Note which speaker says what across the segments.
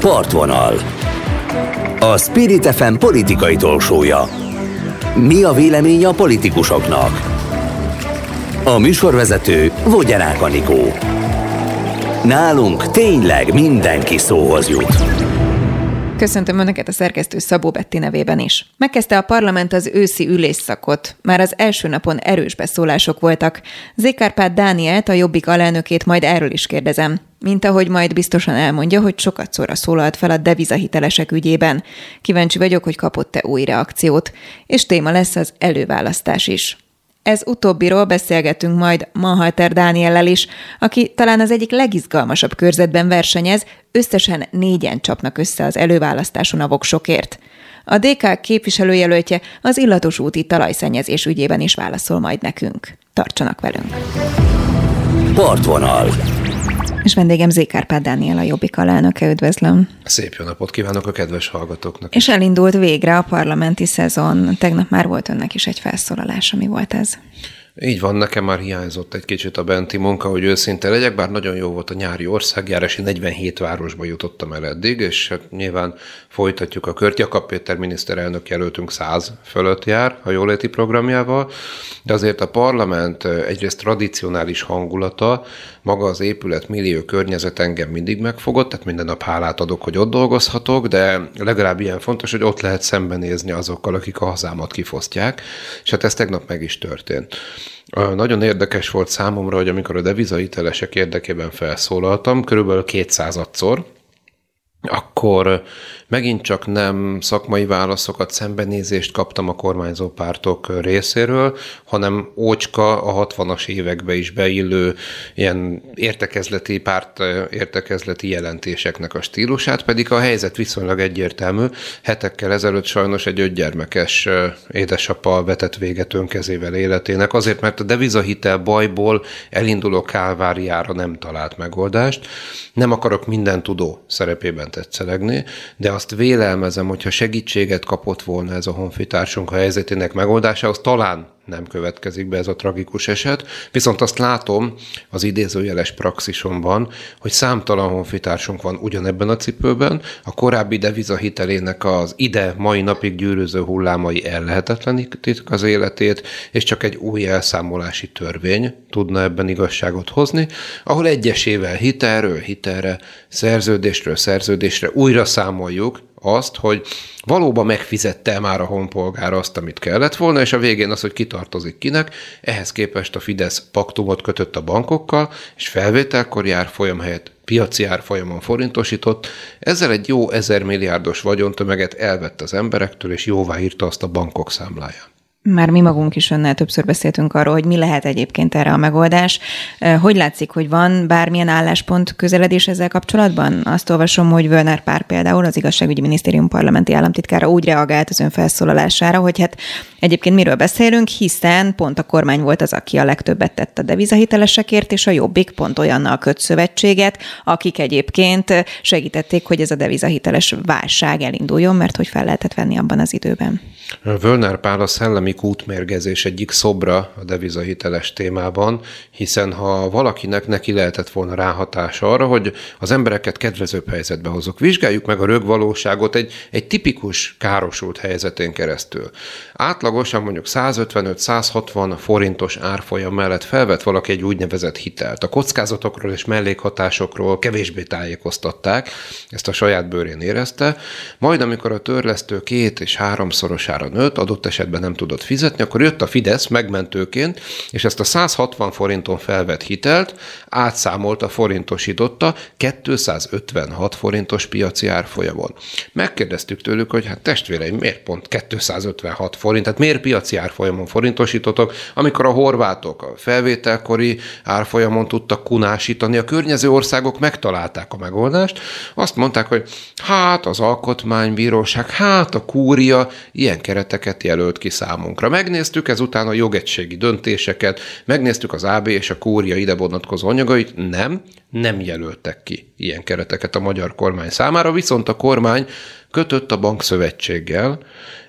Speaker 1: Partvonal. A Spirit FM politikai tolsója. Mi a vélemény a politikusoknak? A műsorvezető Vogyarák Anikó. Nálunk tényleg mindenki szóhoz jut.
Speaker 2: Köszöntöm Önöket a szerkesztő Szabó Betti nevében is. Megkezdte a parlament az őszi ülésszakot. Már az első napon erős beszólások voltak. Zékárpát Dánielt, a Jobbik alelnökét majd erről is kérdezem. Mint ahogy majd biztosan elmondja, hogy sokat szóra szólalt fel a devizahitelesek ügyében. Kíváncsi vagyok, hogy kapott-e új reakciót. És téma lesz az előválasztás is. Ez utóbbiról beszélgetünk majd Manhalter Dániellel is, aki talán az egyik legizgalmasabb körzetben versenyez, összesen négyen csapnak össze az előválasztáson a voksokért. A DK képviselőjelöltje az illatos úti talajszennyezés ügyében is válaszol majd nekünk. Tartsanak velünk!
Speaker 1: Partvonal.
Speaker 2: És vendégem Zékárpád Dániel, a Jobbik alelnöke, üdvözlöm.
Speaker 3: Szép jó napot kívánok a kedves hallgatóknak.
Speaker 2: És elindult végre a parlamenti szezon. Tegnap már volt önnek is egy felszólalás, ami volt ez.
Speaker 3: Így van, nekem már hiányzott egy kicsit a benti munka, hogy őszinte legyek, bár nagyon jó volt a nyári országjárás, én 47 városba jutottam el eddig, és hát nyilván folytatjuk a kört. Jakab Péter miniszterelnök jelöltünk 100 fölött jár a jóléti programjával, de azért a parlament egyrészt tradicionális hangulata, maga az épület millió környezet engem mindig megfogott, tehát minden nap hálát adok, hogy ott dolgozhatok, de legalább ilyen fontos, hogy ott lehet szembenézni azokkal, akik a hazámat kifosztják, és hát ez tegnap meg is történt. Nagyon érdekes volt számomra, hogy amikor a devizahitelesek érdekében felszólaltam, körülbelül 200-szor, akkor megint csak nem szakmai válaszokat, szembenézést kaptam a kormányzó pártok részéről, hanem ócska a 60-as évekbe is beillő ilyen értekezleti párt értekezleti jelentéseknek a stílusát, pedig a helyzet viszonylag egyértelmű. Hetekkel ezelőtt sajnos egy ötgyermekes édesapa vetett véget önkezével életének, azért mert a devizahitel bajból elinduló kálváriára nem talált megoldást. Nem akarok minden tudó szerepében tetszelegni, de azt vélelmezem, hogyha segítséget kapott volna ez a honfitársunk a helyzetének megoldásához, talán nem következik be ez a tragikus eset, viszont azt látom az idézőjeles praxisomban, hogy számtalan honfitársunk van ugyanebben a cipőben, a korábbi deviza hitelének az ide mai napig gyűrűző hullámai ellehetetlenítik az életét, és csak egy új elszámolási törvény tudna ebben igazságot hozni, ahol egyesével hitelről hitelre, szerződésről szerződésre újra számoljuk, azt, hogy valóban megfizette már a honpolgár azt, amit kellett volna, és a végén az, hogy kitartozik kinek, ehhez képest a Fidesz paktumot kötött a bankokkal, és felvételkor jár folyam helyett piaci árfolyamon forintosított, ezzel egy jó ezer milliárdos vagyontömeget elvett az emberektől, és jóvá írta azt a bankok számláján.
Speaker 2: Már mi magunk is önnel többször beszéltünk arról, hogy mi lehet egyébként erre a megoldás. Hogy látszik, hogy van bármilyen álláspont közeledés ezzel kapcsolatban? Azt olvasom, hogy Völner Pár például, az igazságügyi minisztérium parlamenti államtitkára úgy reagált az ön felszólalására, hogy hát egyébként miről beszélünk, hiszen pont a kormány volt az, aki a legtöbbet tett a devizahitelesekért, és a Jobbik pont olyannal köt szövetséget, akik egyébként segítették, hogy ez a devizahiteles válság elinduljon, mert hogy fel lehetett venni abban az időben.
Speaker 3: Völner Pál a szellemi kútmérgezés egyik szobra a devizahiteles témában, hiszen ha valakinek neki lehetett volna ráhatás arra, hogy az embereket kedvezőbb helyzetbe hozok. Vizsgáljuk meg a rögvalóságot egy, egy tipikus károsult helyzetén keresztül. Átlagosan mondjuk 155-160 forintos árfolyam mellett felvett valaki egy úgynevezett hitelt. A kockázatokról és mellékhatásokról kevésbé tájékoztatták, ezt a saját bőrén érezte, majd amikor a törlesztő két és háromszorosára nőtt, adott esetben nem tudott fizetni, akkor jött a Fidesz megmentőként, és ezt a 160 forinton felvett hitelt átszámolta, forintosította 256 forintos piaci árfolyamon. Megkérdeztük tőlük, hogy hát testvéreim, miért pont 256 forint, tehát miért piaci árfolyamon forintosítotok, amikor a horvátok a felvételkori árfolyamon tudtak kunásítani, a környező országok megtalálták a megoldást, azt mondták, hogy hát az alkotmánybíróság, hát a kúria ilyen kereteket jelölt ki számunkra. Megnéztük ezután a jogegységi döntéseket, megnéztük az AB és a Kória ide vonatkozó anyagait, nem, nem jelöltek ki ilyen kereteket a magyar kormány számára, viszont a kormány kötött a bankszövetséggel,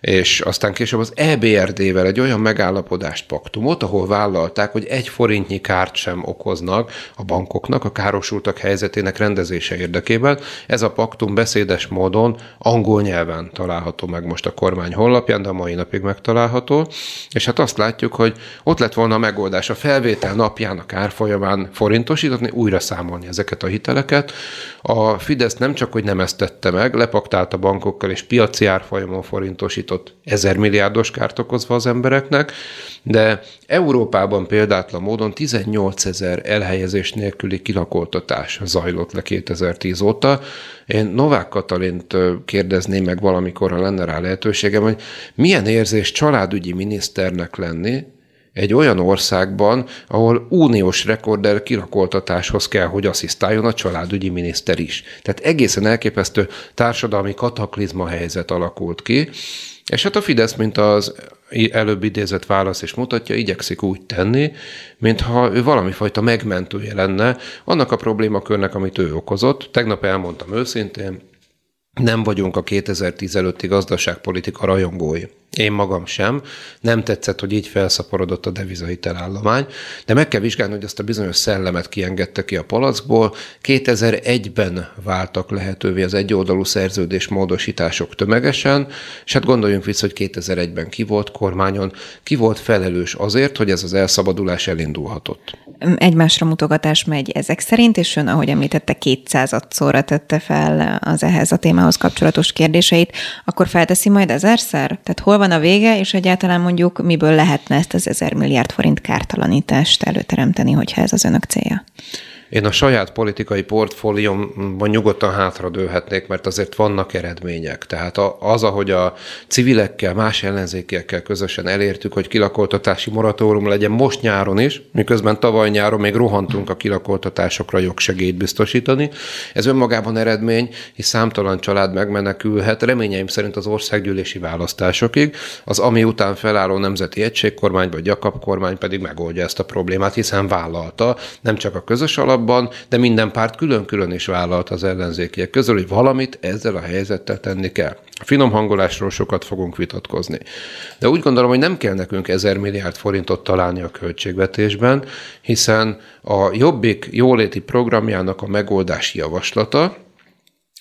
Speaker 3: és aztán később az EBRD-vel egy olyan megállapodást, paktumot, ahol vállalták, hogy egy forintnyi kárt sem okoznak a bankoknak a károsultak helyzetének rendezése érdekében. Ez a paktum beszédes módon angol nyelven található meg most a kormány honlapján, de a mai napig megtalálható, és hát azt látjuk, hogy ott lett volna a megoldás a felvétel napján a kárfolyamán forintosítani, újra számolni ezeket a hiteleket. A Fidesz nem csak, hogy nem ezt tette meg, lepaktált a bankokkal és piaci árfolyamon forintosított biztosított ezer milliárdos kárt okozva az embereknek, de Európában példátlan módon 18 ezer elhelyezés nélküli kilakoltatás zajlott le 2010 óta. Én Novák Katalint kérdezném meg valamikor, ha lenne rá lehetőségem, hogy milyen érzés családügyi miniszternek lenni, egy olyan országban, ahol uniós rekorder kirakoltatáshoz kell, hogy asszisztáljon a családügyi miniszter is. Tehát egészen elképesztő társadalmi kataklizma helyzet alakult ki, és hát a Fidesz, mint az előbb idézett válasz is mutatja, igyekszik úgy tenni, mintha ő valami fajta megmentője lenne annak a problémakörnek, amit ő okozott. Tegnap elmondtam őszintén, nem vagyunk a 2010 előtti gazdaságpolitika rajongói. Én magam sem. Nem tetszett, hogy így felszaporodott a devizahitelállomány, de meg kell vizsgálni, hogy azt a bizonyos szellemet kiengedte ki a palackból. 2001-ben váltak lehetővé az egyoldalú szerződés módosítások tömegesen, és hát gondoljunk vissza, hogy 2001-ben ki volt kormányon, ki volt felelős azért, hogy ez az elszabadulás elindulhatott.
Speaker 2: Egymásra mutogatás megy ezek szerint, és ön, ahogy említette, 200 szóra tette fel az ehhez a témához kapcsolatos kérdéseit, akkor felteszi majd ezerszer? Tehát hol van a vége, és egyáltalán mondjuk miből lehetne ezt az ezer milliárd forint kártalanítást előteremteni, hogyha ez az önök célja?
Speaker 3: Én a saját politikai portfóliómban nyugodtan hátradőlhetnék, mert azért vannak eredmények. Tehát az, ahogy a civilekkel, más ellenzékiekkel közösen elértük, hogy kilakoltatási moratórium legyen most nyáron is, miközben tavaly nyáron még rohantunk a kilakoltatásokra jogsegélyt biztosítani. Ez önmagában eredmény, hisz számtalan család megmenekülhet, reményeim szerint az országgyűlési választásokig, az ami után felálló nemzeti egységkormány vagy Jakab kormány pedig megoldja ezt a problémát, hiszen vállalta nem csak a közös alap, gyorsabban, de minden párt külön-külön is vállalt az ellenzékiek közül, hogy valamit ezzel a helyzettel tenni kell. A finom hangolásról sokat fogunk vitatkozni. De úgy gondolom, hogy nem kell nekünk ezer milliárd forintot találni a költségvetésben, hiszen a Jobbik jóléti programjának a megoldási javaslata,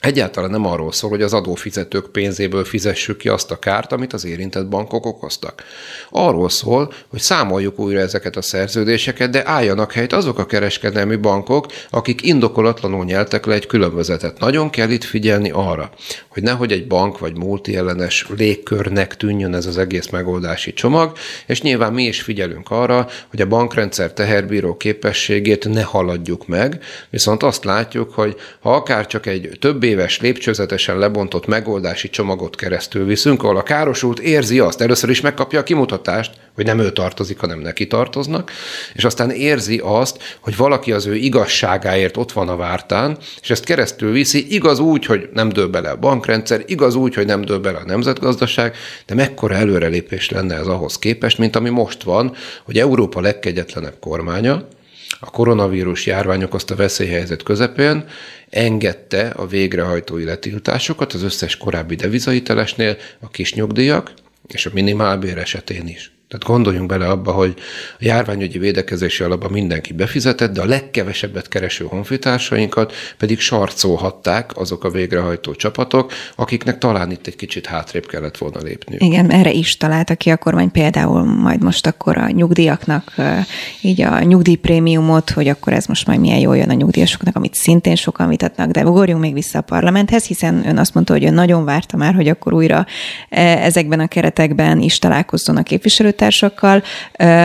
Speaker 3: Egyáltalán nem arról szól, hogy az adófizetők pénzéből fizessük ki azt a kárt, amit az érintett bankok okoztak. Arról szól, hogy számoljuk újra ezeket a szerződéseket, de álljanak helyt azok a kereskedelmi bankok, akik indokolatlanul nyeltek le egy különbözetet. Nagyon kell itt figyelni arra, hogy nehogy egy bank vagy multiellenes légkörnek tűnjön ez az egész megoldási csomag, és nyilván mi is figyelünk arra, hogy a bankrendszer teherbíró képességét ne haladjuk meg, viszont azt látjuk, hogy ha akár csak egy több éves lépcsőzetesen lebontott megoldási csomagot keresztül viszünk, ahol a károsult érzi azt, először is megkapja a kimutatást, hogy nem ő tartozik, hanem neki tartoznak, és aztán érzi azt, hogy valaki az ő igazságáért ott van a vártán, és ezt keresztül viszi, igaz úgy, hogy nem dől bele a bankrendszer, igaz úgy, hogy nem dől bele a nemzetgazdaság, de mekkora előrelépés lenne ez ahhoz képest, mint ami most van, hogy Európa legkegyetlenebb kormánya, a koronavírus járvány okozta veszélyhelyzet közepén engedte a végrehajtói letiltásokat az összes korábbi devizahitelesnél, a kis nyugdíjak és a minimálbér esetén is. Tehát gondoljunk bele abba, hogy a járványügyi védekezési alapban mindenki befizetett, de a legkevesebbet kereső honfitársainkat pedig sarcolhatták azok a végrehajtó csapatok, akiknek talán itt egy kicsit hátrébb kellett volna lépni.
Speaker 2: Igen, erre is találta ki a kormány például majd most akkor a nyugdíjaknak, így a nyugdíjprémiumot, hogy akkor ez most majd milyen jól jön a nyugdíjasoknak, amit szintén sokan vitatnak, de ugorjunk még vissza a parlamenthez, hiszen ön azt mondta, hogy ön nagyon várta már, hogy akkor újra ezekben a keretekben is találkozzon a képviselő munkatársakkal,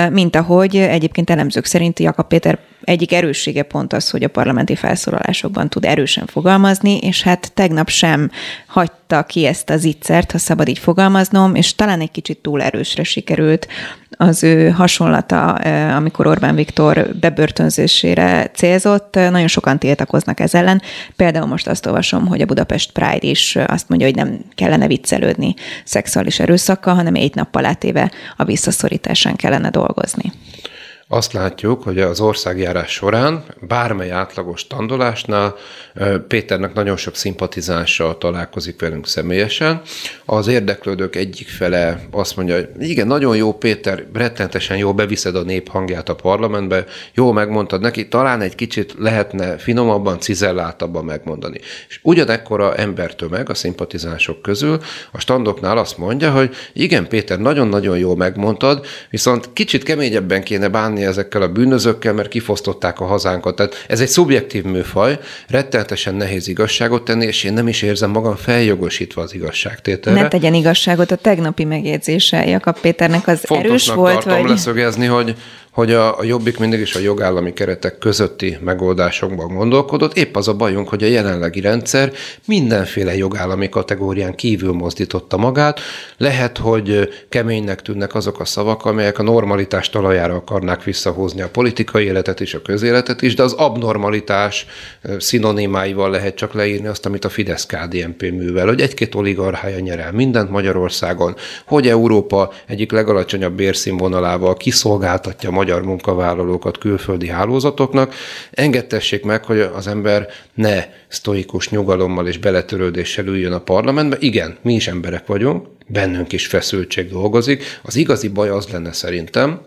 Speaker 2: mint ahogy egyébként elemzők szerint Jakab Péter egyik erőssége pont az, hogy a parlamenti felszólalásokban tud erősen fogalmazni, és hát tegnap sem hagyta ki ezt az ittszert, ha szabad így fogalmaznom, és talán egy kicsit túl erősre sikerült az ő hasonlata, amikor Orbán Viktor bebörtönzésére célzott, nagyon sokan tiltakoznak ez ellen. Például most azt olvasom, hogy a Budapest Pride is azt mondja, hogy nem kellene viccelődni szexuális erőszakkal, hanem egy nappal átéve a visszaszorításán kellene dolgozni.
Speaker 3: Azt látjuk, hogy az országjárás során bármely átlagos standolásnál Péternek nagyon sok szimpatizánssal találkozik velünk személyesen. Az érdeklődők egyik fele azt mondja, hogy igen, nagyon jó Péter, rettentesen jó, beviszed a nép hangját a parlamentbe, jó megmondtad neki, talán egy kicsit lehetne finomabban, cizelláltabban megmondani. És ugyanekkora embertömeg a szimpatizánsok közül a standoknál azt mondja, hogy igen, Péter, nagyon-nagyon jó megmondtad, viszont kicsit keményebben kéne bánni ezekkel a bűnözőkkel, mert kifosztották a hazánkat. Tehát ez egy szubjektív műfaj, rettenetesen nehéz igazságot tenni, és én nem is érzem magam feljogosítva az igazságtételre.
Speaker 2: Ne tegyen igazságot a tegnapi megjegyzése Jakab Péternek az
Speaker 3: Fontosnak
Speaker 2: erős volt,
Speaker 3: tartom
Speaker 2: vagy...
Speaker 3: leszögezni, hogy hogy a, a Jobbik mindig is a jogállami keretek közötti megoldásokban gondolkodott. Épp az a bajunk, hogy a jelenlegi rendszer mindenféle jogállami kategórián kívül mozdította magát. Lehet, hogy keménynek tűnnek azok a szavak, amelyek a normalitás talajára akarnák visszahozni a politikai életet és a közéletet is, de az abnormalitás szinonimáival lehet csak leírni azt, amit a Fidesz-KDNP művel, hogy egy-két oligarchája nyer el mindent Magyarországon, hogy Európa egyik legalacsonyabb bérszínvonalával kiszolgáltatja magyar munkavállalókat külföldi hálózatoknak, engedtessék meg, hogy az ember ne sztoikus nyugalommal és beletörődéssel üljön a parlamentbe. Igen, mi is emberek vagyunk, bennünk is feszültség dolgozik. Az igazi baj az lenne szerintem,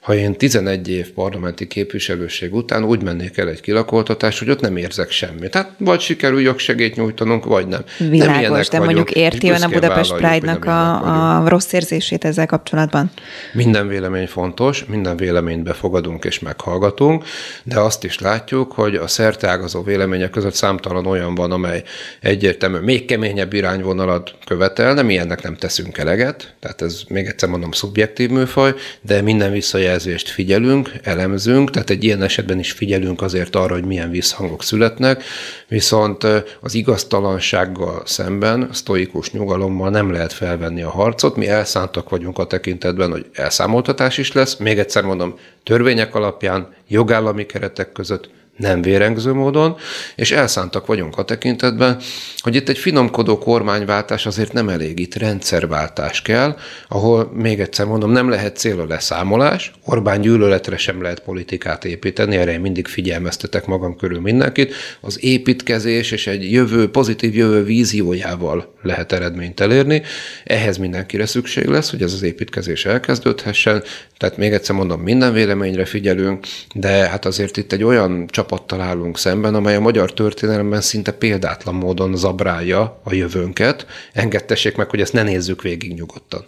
Speaker 3: ha én 11 év parlamenti képviselőség után úgy mennék el egy kilakoltatás, hogy ott nem érzek semmit. Tehát vagy sikerül jogsegét nyújtanunk, vagy nem.
Speaker 2: Világos,
Speaker 3: nem
Speaker 2: de
Speaker 3: vagyunk,
Speaker 2: mondjuk érti ön a Budapest Pride-nak a, a rossz érzését ezzel kapcsolatban?
Speaker 3: Minden vélemény fontos, minden véleményt befogadunk és meghallgatunk, de azt is látjuk, hogy a szerteágazó vélemények között számtalan olyan van, amely egyértelmű, még keményebb irányvonalat követel, mi ennek nem teszünk eleget, tehát ez még egyszer mondom szubjektív műfaj, de minden visszajelzés visszajelzést figyelünk, elemzünk, tehát egy ilyen esetben is figyelünk azért arra, hogy milyen visszhangok születnek, viszont az igaztalansággal szemben, sztoikus nyugalommal nem lehet felvenni a harcot. Mi elszántak vagyunk a tekintetben, hogy elszámoltatás is lesz. Még egyszer mondom, törvények alapján, jogállami keretek között nem vérengző módon, és elszántak vagyunk a tekintetben, hogy itt egy finomkodó kormányváltás azért nem elég, itt rendszerváltás kell, ahol még egyszer mondom, nem lehet cél a leszámolás, Orbán gyűlöletre sem lehet politikát építeni, erre én mindig figyelmeztetek magam körül mindenkit, az építkezés és egy jövő, pozitív jövő víziójával lehet eredményt elérni, ehhez mindenkire szükség lesz, hogy ez az építkezés elkezdődhessen, tehát még egyszer mondom, minden véleményre figyelünk, de hát azért itt egy olyan csapattal állunk szemben, amely a magyar történelemben szinte példátlan módon zabrálja a jövőnket. Engedtessék meg, hogy ezt ne nézzük végig nyugodtan.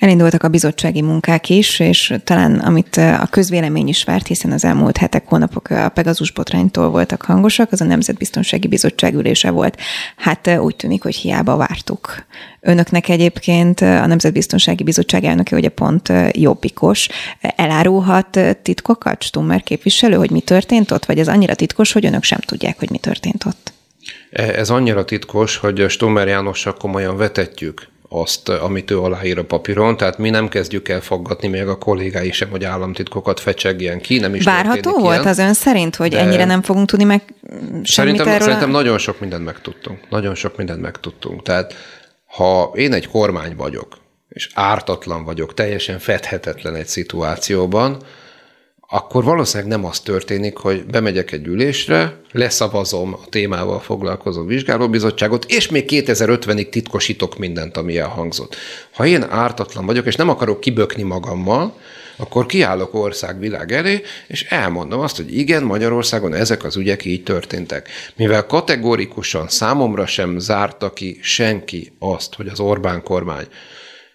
Speaker 2: Elindultak a bizottsági munkák is, és talán amit a közvélemény is várt, hiszen az elmúlt hetek, hónapok a Pegazus botránytól voltak hangosak, az a Nemzetbiztonsági Bizottság ülése volt. Hát úgy tűnik, hogy hiába vártuk. Önöknek egyébként a Nemzetbiztonsági Bizottság elnöke ugye pont jobbikos. Elárulhat titkokat, Stummer képviselő, hogy mi történt ott, vagy ez annyira titkos, hogy önök sem tudják, hogy mi történt ott?
Speaker 3: Ez annyira titkos, hogy Stummer Jánossal komolyan vetetjük azt, amit ő aláír a papíron, tehát mi nem kezdjük el faggatni még a kollégái sem, hogy államtitkokat fecsegjen ki, nem is
Speaker 2: Várható volt ilyen. az ön szerint, hogy ennyire nem fogunk tudni meg semmit
Speaker 3: szerintem,
Speaker 2: erről?
Speaker 3: Szerintem nagyon sok mindent megtudtunk. Nagyon sok mindent megtudtunk. Tehát ha én egy kormány vagyok, és ártatlan vagyok, teljesen fedhetetlen egy szituációban, akkor valószínűleg nem az történik, hogy bemegyek egy ülésre, leszavazom a témával foglalkozó vizsgálóbizottságot, és még 2050-ig titkosítok mindent, ami elhangzott. Ha én ártatlan vagyok, és nem akarok kibökni magammal, akkor kiállok országvilág elé, és elmondom azt, hogy igen, Magyarországon ezek az ügyek így történtek. Mivel kategórikusan számomra sem zárta ki senki azt, hogy az Orbán kormány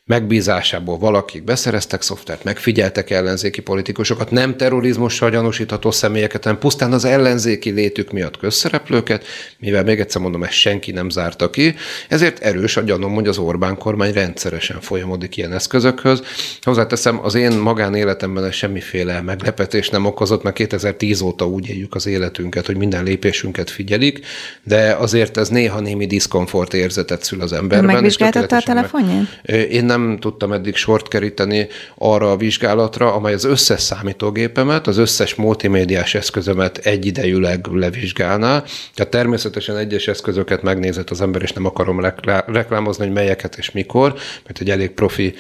Speaker 3: megbízásából valakik beszereztek szoftvert, megfigyeltek ellenzéki politikusokat, nem terrorizmussal gyanúsítható személyeket, hanem pusztán az ellenzéki létük miatt közszereplőket, mivel még egyszer mondom, ezt senki nem zárta ki, ezért erős a gyanom, hogy az Orbán kormány rendszeresen folyamodik ilyen eszközökhöz. Hozzáteszem, az én magánéletemben ez semmiféle meglepetés nem okozott, mert 2010 óta úgy éljük az életünket, hogy minden lépésünket figyelik, de azért ez néha némi diszkomfort érzetet szül az emberben.
Speaker 2: Megvizsgáltatta a telefonját?
Speaker 3: Én nem tudtam eddig sort keríteni arra a vizsgálatra, amely az összes számítógépemet, az összes multimédiás eszközömet egyidejűleg levizsgálná. Tehát természetesen egyes eszközöket megnézett az ember, és nem akarom reklámozni, hogy melyeket és mikor, mert egy elég profi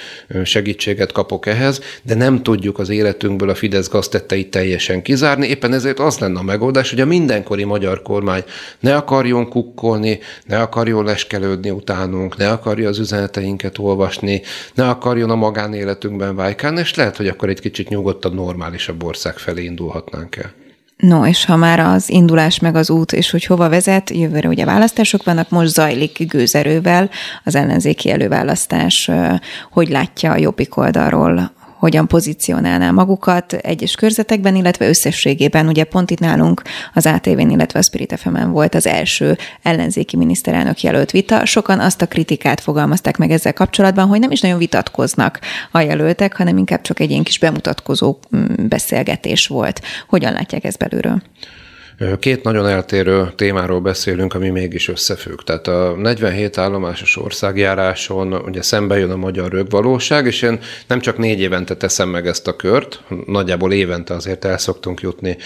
Speaker 3: segítséget kapok ehhez, de nem tudjuk az életünkből a Fidesz gaztetteit teljesen kizárni. Éppen ezért az lenne a megoldás, hogy a mindenkori magyar kormány ne akarjon kukkolni, ne akarjon leskelődni utánunk, ne akarja az üzeneteinket olvasni, ne akarjon a magánéletünkben vájkálni, és lehet, hogy akkor egy kicsit nyugodtabb, normálisabb ország felé indulhatnánk el.
Speaker 2: No, és ha már az indulás meg az út, és hogy hova vezet, jövőre ugye választások vannak, most zajlik gőzerővel az ellenzéki előválasztás, hogy látja a jobbik oldalról hogyan pozícionálná magukat egyes körzetekben, illetve összességében. Ugye pont itt nálunk az ATV-n, illetve a Spirit fm volt az első ellenzéki miniszterelnök jelölt vita. Sokan azt a kritikát fogalmazták meg ezzel kapcsolatban, hogy nem is nagyon vitatkoznak a jelöltek, hanem inkább csak egy ilyen kis bemutatkozó mm, beszélgetés volt. Hogyan látják ezt belülről?
Speaker 3: Két nagyon eltérő témáról beszélünk, ami mégis összefügg. Tehát a 47 állomásos országjáráson ugye szembe jön a magyar rögvalóság, és én nem csak négy évente teszem meg ezt a kört, nagyjából évente azért el szoktunk jutni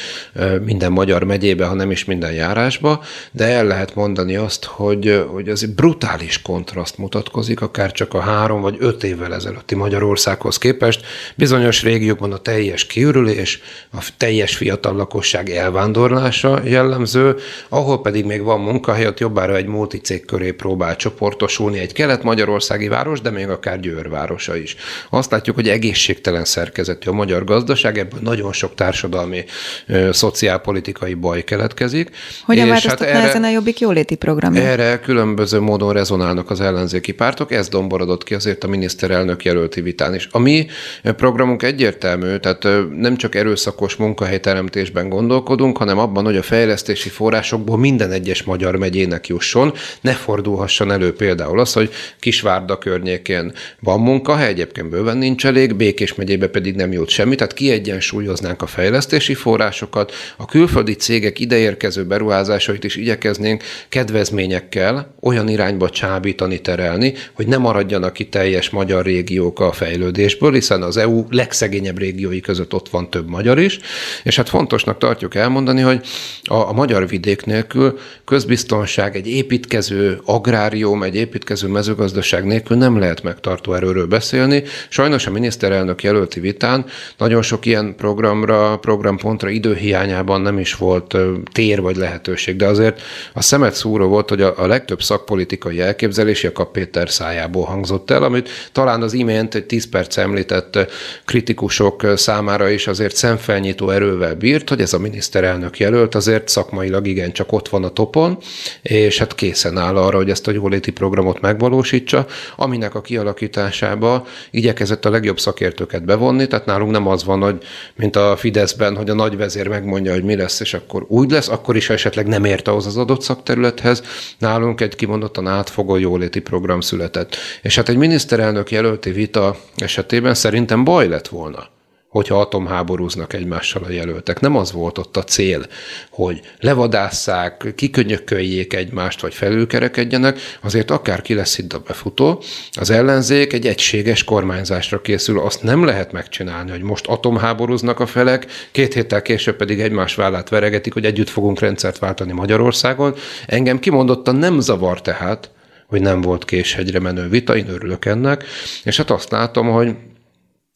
Speaker 3: minden magyar megyébe, ha nem is minden járásba, de el lehet mondani azt, hogy, hogy egy brutális kontraszt mutatkozik, akár csak a három vagy öt évvel ezelőtti Magyarországhoz képest. Bizonyos régiókban a teljes kiürülés, a teljes fiatal lakosság elvándorlás, megoldása jellemző, ahol pedig még van munkahely, ott jobbára egy multicég köré próbál csoportosulni egy kelet-magyarországi város, de még akár Győr városa is. Azt látjuk, hogy egészségtelen szerkezetű a magyar gazdaság, ebből nagyon sok társadalmi, ö, szociálpolitikai baj keletkezik.
Speaker 2: Hogyan változtatná hát ezen a Jobbik jóléti program?
Speaker 3: Erre különböző módon rezonálnak az ellenzéki pártok, ez domborodott ki azért a miniszterelnök jelölti vitán is. A mi programunk egyértelmű, tehát nem csak erőszakos munkahelyteremtésben gondolkodunk, hanem abban, hogy a fejlesztési forrásokból minden egyes magyar megyének jusson, ne fordulhasson elő például az, hogy Kisvárda környékén van munkahely, egyébként bőven nincs elég, Békés megyébe pedig nem jut semmi, tehát kiegyensúlyoznánk a fejlesztési forrásokat, a külföldi cégek ideérkező beruházásait is igyekeznénk kedvezményekkel olyan irányba csábítani, terelni, hogy ne maradjanak ki teljes magyar régiók a fejlődésből, hiszen az EU legszegényebb régiói között ott van több magyar is, és hát fontosnak tartjuk elmondani, hogy a, a magyar vidék nélkül közbiztonság, egy építkező agrárium, egy építkező mezőgazdaság nélkül nem lehet megtartó erőről beszélni. Sajnos a miniszterelnök jelölti vitán nagyon sok ilyen programra, programpontra időhiányában nem is volt tér vagy lehetőség, de azért a szemet szúró volt, hogy a, a legtöbb szakpolitikai elképzelés a Péter szájából hangzott el, amit talán az imént egy 10 perc említett kritikusok számára is azért szemfelnyitó erővel bírt, hogy ez a miniszterelnök jelölt jelölt azért szakmailag igen csak ott van a topon, és hát készen áll arra, hogy ezt a jóléti programot megvalósítsa, aminek a kialakításába igyekezett a legjobb szakértőket bevonni, tehát nálunk nem az van, hogy mint a Fideszben, hogy a nagyvezér megmondja, hogy mi lesz, és akkor úgy lesz, akkor is esetleg nem ért ahhoz az adott szakterülethez. Nálunk egy kimondottan átfogó jóléti program született. És hát egy miniszterelnök jelölti vita esetében szerintem baj lett volna hogyha atomháborúznak egymással a jelöltek. Nem az volt ott a cél, hogy levadásszák, kikönyököljék egymást, vagy felülkerekedjenek, azért akár ki lesz itt a befutó, az ellenzék egy egységes kormányzásra készül, azt nem lehet megcsinálni, hogy most atomháborúznak a felek, két héttel később pedig egymás vállát veregetik, hogy együtt fogunk rendszert váltani Magyarországon. Engem kimondottan nem zavar tehát, hogy nem volt késhegyre menő vita, én örülök ennek, és hát azt látom, hogy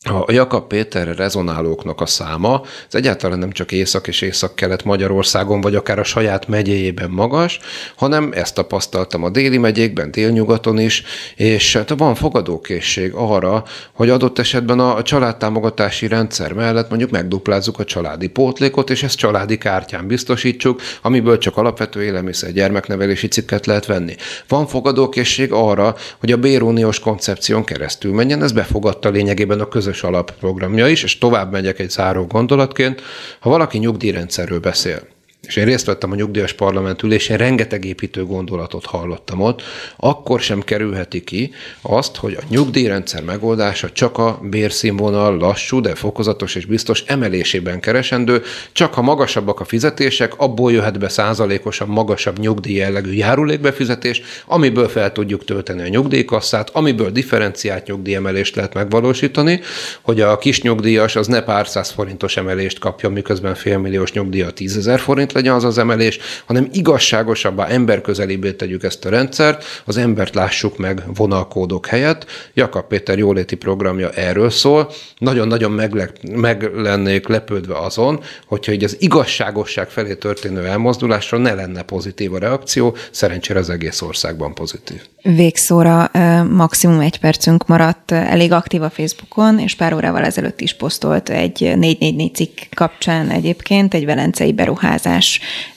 Speaker 3: a Jakab Péterre rezonálóknak a száma, ez egyáltalán nem csak Észak és Észak-Kelet Magyarországon, vagy akár a saját megyéjében magas, hanem ezt tapasztaltam a déli megyékben, délnyugaton is, és hát van fogadókészség arra, hogy adott esetben a családtámogatási rendszer mellett mondjuk megduplázzuk a családi pótlékot, és ezt családi kártyán biztosítsuk, amiből csak alapvető élelmiszer gyermeknevelési cikket lehet venni. Van fogadókészség arra, hogy a béruniós koncepción keresztül menjen, ez befogadta lényegében a közös közös alapprogramja is, és tovább megyek egy záró gondolatként. Ha valaki nyugdíjrendszerről beszél, és én részt vettem a nyugdíjas parlament ülésén, rengeteg építő gondolatot hallottam ott, akkor sem kerülheti ki azt, hogy a nyugdíjrendszer megoldása csak a bérszínvonal lassú, de fokozatos és biztos emelésében keresendő, csak ha magasabbak a fizetések, abból jöhet be százalékosan magasabb nyugdíj jellegű járulékbefizetés, amiből fel tudjuk tölteni a nyugdíjkasszát, amiből differenciált nyugdíjemelést lehet megvalósítani, hogy a kis nyugdíjas az ne pár száz forintos emelést kapjon, miközben félmilliós nyugdíja 10 ezer forint legyen az az emelés, hanem igazságosabbá, emberközelibbé tegyük ezt a rendszert, az embert lássuk meg vonalkódok helyett. Jakab Péter jóléti programja erről szól. Nagyon-nagyon meg, meg lennék lepődve azon, hogyha így az igazságosság felé történő elmozdulásra ne lenne pozitív a reakció, szerencsére az egész országban pozitív.
Speaker 2: Végszóra maximum egy percünk maradt, elég aktív a Facebookon, és pár órával ezelőtt is posztolt egy 444 cikk kapcsán egyébként egy velencei beruházás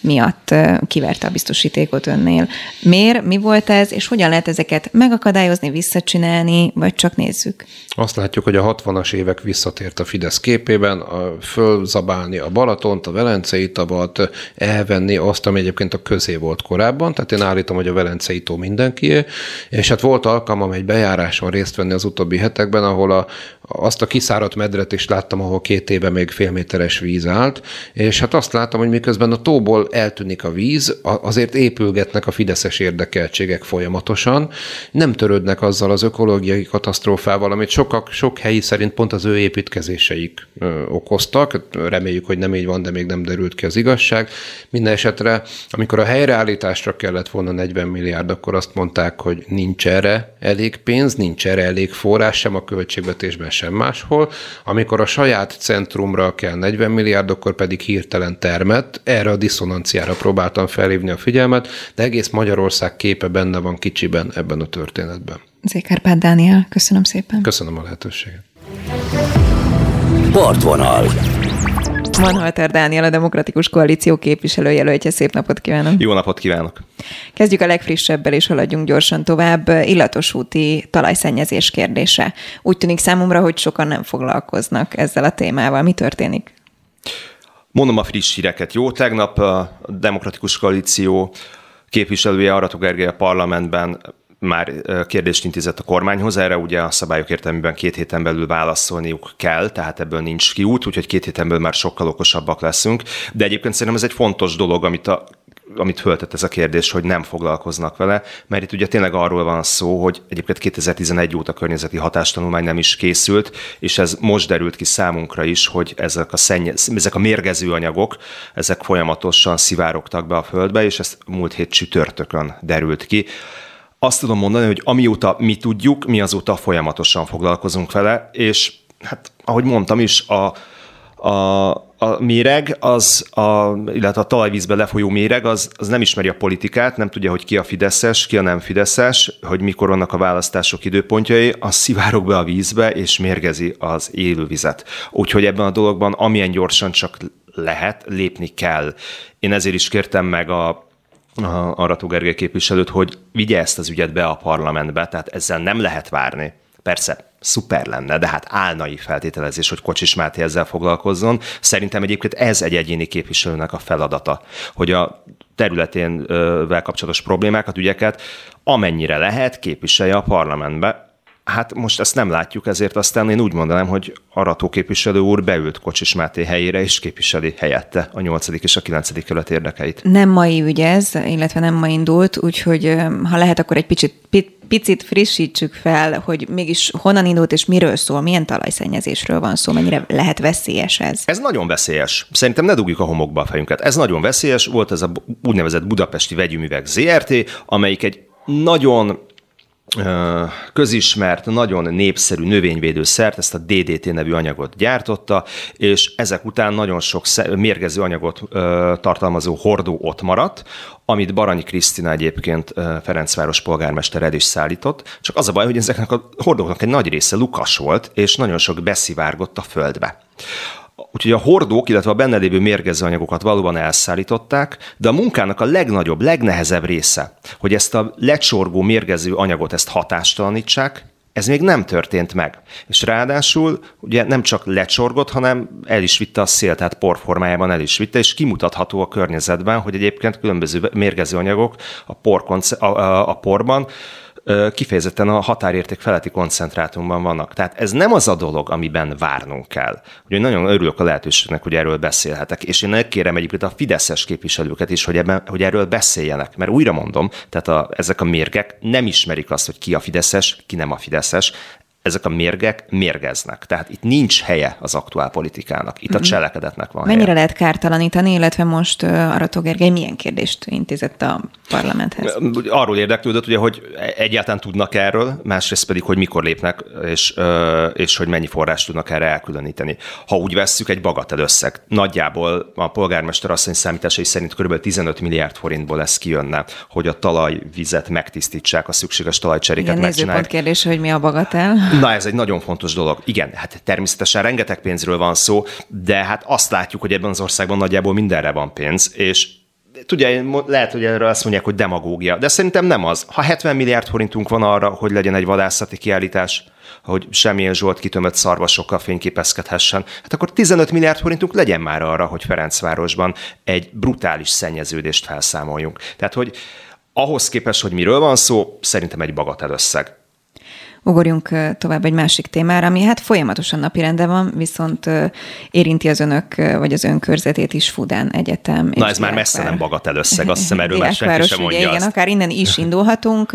Speaker 2: miatt kiverte a biztosítékot önnél. Miért, mi volt ez, és hogyan lehet ezeket megakadályozni, visszacsinálni, vagy csak nézzük?
Speaker 3: Azt látjuk, hogy a 60-as évek visszatért a Fidesz képében, a, fölzabálni a Balatont, a Velencei tavat, elvenni azt, ami egyébként a közé volt korábban, tehát én állítom, hogy a Velencei tó mindenkié, és hát volt alkalmam egy bejáráson részt venni az utóbbi hetekben, ahol a, azt a kiszáradt medret is láttam, ahol két éve még félméteres víz állt, és hát azt láttam, hogy miközben a tóból eltűnik a víz, azért épülgetnek a fideszes érdekeltségek folyamatosan, nem törődnek azzal az ökológiai katasztrófával, amit sokak, sok helyi szerint pont az ő építkezéseik ö, okoztak. Reméljük, hogy nem így van, de még nem derült ki az igazság. Minden esetre, amikor a helyreállításra kellett volna 40 milliárd, akkor azt mondták, hogy nincs erre elég pénz, nincs erre elég forrás sem a költségvetésben, sem máshol. Amikor a saját centrumra kell 40 milliárd, akkor pedig hirtelen termet. Erre a diszonanciára próbáltam felhívni a figyelmet, de egész Magyarország képe benne van kicsiben ebben a történetben.
Speaker 2: Zékárpád Dániel, köszönöm szépen.
Speaker 3: Köszönöm a lehetőséget.
Speaker 1: Partvonal.
Speaker 2: Van Halter Dániel, a Demokratikus Koalíció képviselőjelöltje. Szép napot kívánok!
Speaker 4: Jó napot kívánok!
Speaker 2: Kezdjük a legfrissebbel, és haladjunk gyorsan tovább. Illatos úti talajszennyezés kérdése. Úgy tűnik számomra, hogy sokan nem foglalkoznak ezzel a témával. Mi történik?
Speaker 4: Mondom a friss híreket. Jó, tegnap a Demokratikus Koalíció képviselője Aratok Gergely a parlamentben már kérdést intézett a kormányhoz, erre ugye a szabályok értelmében két héten belül válaszolniuk kell, tehát ebből nincs kiút, úgyhogy két héten belül már sokkal okosabbak leszünk. De egyébként szerintem ez egy fontos dolog, amit a amit föltett ez a kérdés, hogy nem foglalkoznak vele, mert itt ugye tényleg arról van szó, hogy egyébként 2011 óta környezeti hatástanulmány nem is készült, és ez most derült ki számunkra is, hogy ezek a, szennye, ezek a mérgező anyagok, ezek folyamatosan szivárogtak be a földbe, és ez múlt hét csütörtökön derült ki. Azt tudom mondani, hogy amióta mi tudjuk, mi azóta folyamatosan foglalkozunk vele, és hát ahogy mondtam is, a, a, a méreg, az a, illetve a talajvízbe lefolyó méreg, az, az nem ismeri a politikát, nem tudja, hogy ki a fideszes, ki a nem fideszes, hogy mikor vannak a választások időpontjai, az szivárog be a vízbe, és mérgezi az élővizet. Úgyhogy ebben a dologban amilyen gyorsan csak lehet, lépni kell. Én ezért is kértem meg a a Arató Gergely képviselőt, hogy vigye ezt az ügyet be a parlamentbe, tehát ezzel nem lehet várni. Persze, szuper lenne, de hát álnai feltételezés, hogy Kocsis Máté ezzel foglalkozzon. Szerintem egyébként ez egy egyéni képviselőnek a feladata, hogy a területén vel kapcsolatos problémákat, ügyeket amennyire lehet képviselje a parlamentbe, Hát most ezt nem látjuk, ezért aztán én úgy mondanám, hogy Arató képviselő úr beült Kocsis Máté helyére, és képviseli helyette a 8. és a 9. kerület érdekeit.
Speaker 2: Nem mai ügy ez, illetve nem ma indult, úgyhogy ha lehet, akkor egy picit, picit frissítsük fel, hogy mégis honnan indult és miről szól, milyen talajszennyezésről van szó, mennyire lehet veszélyes ez?
Speaker 4: Ez nagyon veszélyes. Szerintem ne dugjuk a homokba a fejünket. Ez nagyon veszélyes. Volt ez a úgynevezett Budapesti Vegyűművek ZRT, amelyik egy nagyon közismert, nagyon népszerű növényvédőszert, ezt a DDT nevű anyagot gyártotta, és ezek után nagyon sok mérgező anyagot tartalmazó hordó ott maradt, amit Baranyi Krisztina egyébként Ferencváros polgármester el is szállított, csak az a baj, hogy ezeknek a hordóknak egy nagy része lukas volt, és nagyon sok beszivárgott a földbe. Úgyhogy a hordók, illetve a benne lévő mérgező anyagokat valóban elszállították, de a munkának a legnagyobb, legnehezebb része, hogy ezt a lecsorgó mérgező anyagot ezt hatástalanítsák, Ez még nem történt meg. És ráadásul ugye nem csak lecsorgott, hanem el is vitte a szél, tehát porformájában el is vitte, és kimutatható a környezetben, hogy egyébként különböző mérgező anyagok a, por, a, a, a porban kifejezetten a határérték feletti koncentrátumban vannak. Tehát ez nem az a dolog, amiben várnunk kell. Ugye nagyon örülök a lehetőségnek, hogy erről beszélhetek, és én kérem egyébként a fideszes képviselőket is, hogy, ebben, hogy erről beszéljenek, mert újra mondom, tehát a, ezek a mérgek nem ismerik azt, hogy ki a fideszes, ki nem a fideszes, ezek a mérgek mérgeznek. Tehát itt nincs helye az aktuál politikának, itt a mhm. cselekedetnek van
Speaker 2: Mennyire
Speaker 4: helye.
Speaker 2: lehet kártalanítani, illetve most Arató Gergely milyen kérdést intézett a parlamenthez?
Speaker 4: Arról érdeklődött, ugye, hogy egyáltalán tudnak erről, másrészt pedig, hogy mikor lépnek, és, és hogy mennyi forrást tudnak erre elkülöníteni. Ha úgy vesszük, egy bagatel összeg. Nagyjából a polgármester asszony számításai szerint kb. 15 milliárd forintból lesz kijönne, hogy a talajvizet megtisztítsák, a szükséges talajcseréket
Speaker 2: Igen, megcsinálják. kérdés, hogy mi a bagatel.
Speaker 4: Na, ez egy nagyon fontos dolog. Igen, hát természetesen rengeteg pénzről van szó, de hát azt látjuk, hogy ebben az országban nagyjából mindenre van pénz, és tudja, lehet, hogy erről azt mondják, hogy demagógia, de szerintem nem az. Ha 70 milliárd forintunk van arra, hogy legyen egy vadászati kiállítás, hogy semmilyen Zsolt kitömött szarvasokkal fényképezkedhessen, hát akkor 15 milliárd forintunk legyen már arra, hogy Ferencvárosban egy brutális szennyeződést felszámoljunk. Tehát, hogy ahhoz képest, hogy miről van szó, szerintem egy bagatel összeg.
Speaker 2: Ugorjunk tovább egy másik témára, ami hát folyamatosan napirende van, viszont érinti az önök, vagy az önkörzetét is Fudán Egyetem.
Speaker 4: Na ez már messze nem bagat összeg, azt hiszem erről már senki sem mondja
Speaker 2: ugye, Igen, akár innen is indulhatunk.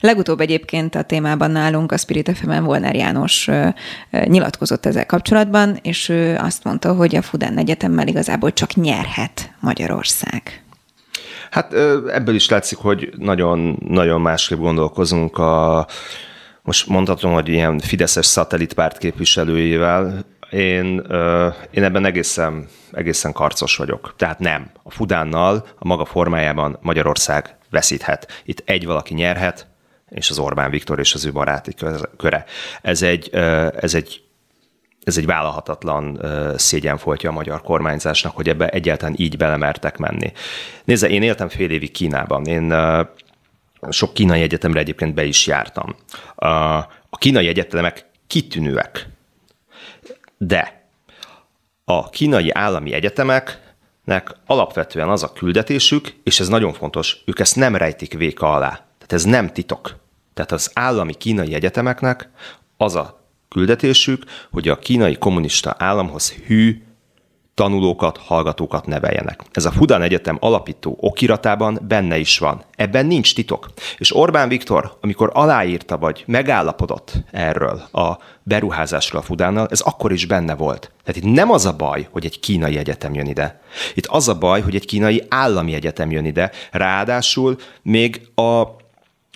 Speaker 2: Legutóbb egyébként a témában nálunk a Spirit fm Volner János nyilatkozott ezzel kapcsolatban, és ő azt mondta, hogy a Fudán Egyetemmel igazából csak nyerhet Magyarország.
Speaker 4: Hát ebből is látszik, hogy nagyon, nagyon másképp gondolkozunk a most mondhatom, hogy ilyen Fideszes szatellitpárt képviselőjével, én, én ebben egészen, egészen karcos vagyok. Tehát nem. A Fudánnal a maga formájában Magyarország veszíthet. Itt egy valaki nyerhet, és az Orbán Viktor és az ő baráti köre. Ez egy, ez egy ez egy vállalhatatlan szégyenfoltja a magyar kormányzásnak, hogy ebbe egyáltalán így belemertek menni. Nézze, én éltem fél évig Kínában. Én sok kínai egyetemre egyébként be is jártam. A kínai egyetemek kitűnőek, de a kínai állami egyetemeknek alapvetően az a küldetésük, és ez nagyon fontos, ők ezt nem rejtik véka alá. Tehát ez nem titok. Tehát az állami kínai egyetemeknek az a küldetésük, hogy a kínai kommunista államhoz hű tanulókat, hallgatókat neveljenek. Ez a Fudan Egyetem alapító okiratában benne is van. Ebben nincs titok. És Orbán Viktor, amikor aláírta vagy megállapodott erről a beruházásról a Fudánnal, ez akkor is benne volt. Tehát itt nem az a baj, hogy egy kínai egyetem jön ide. Itt az a baj, hogy egy kínai állami egyetem jön ide. Ráadásul még a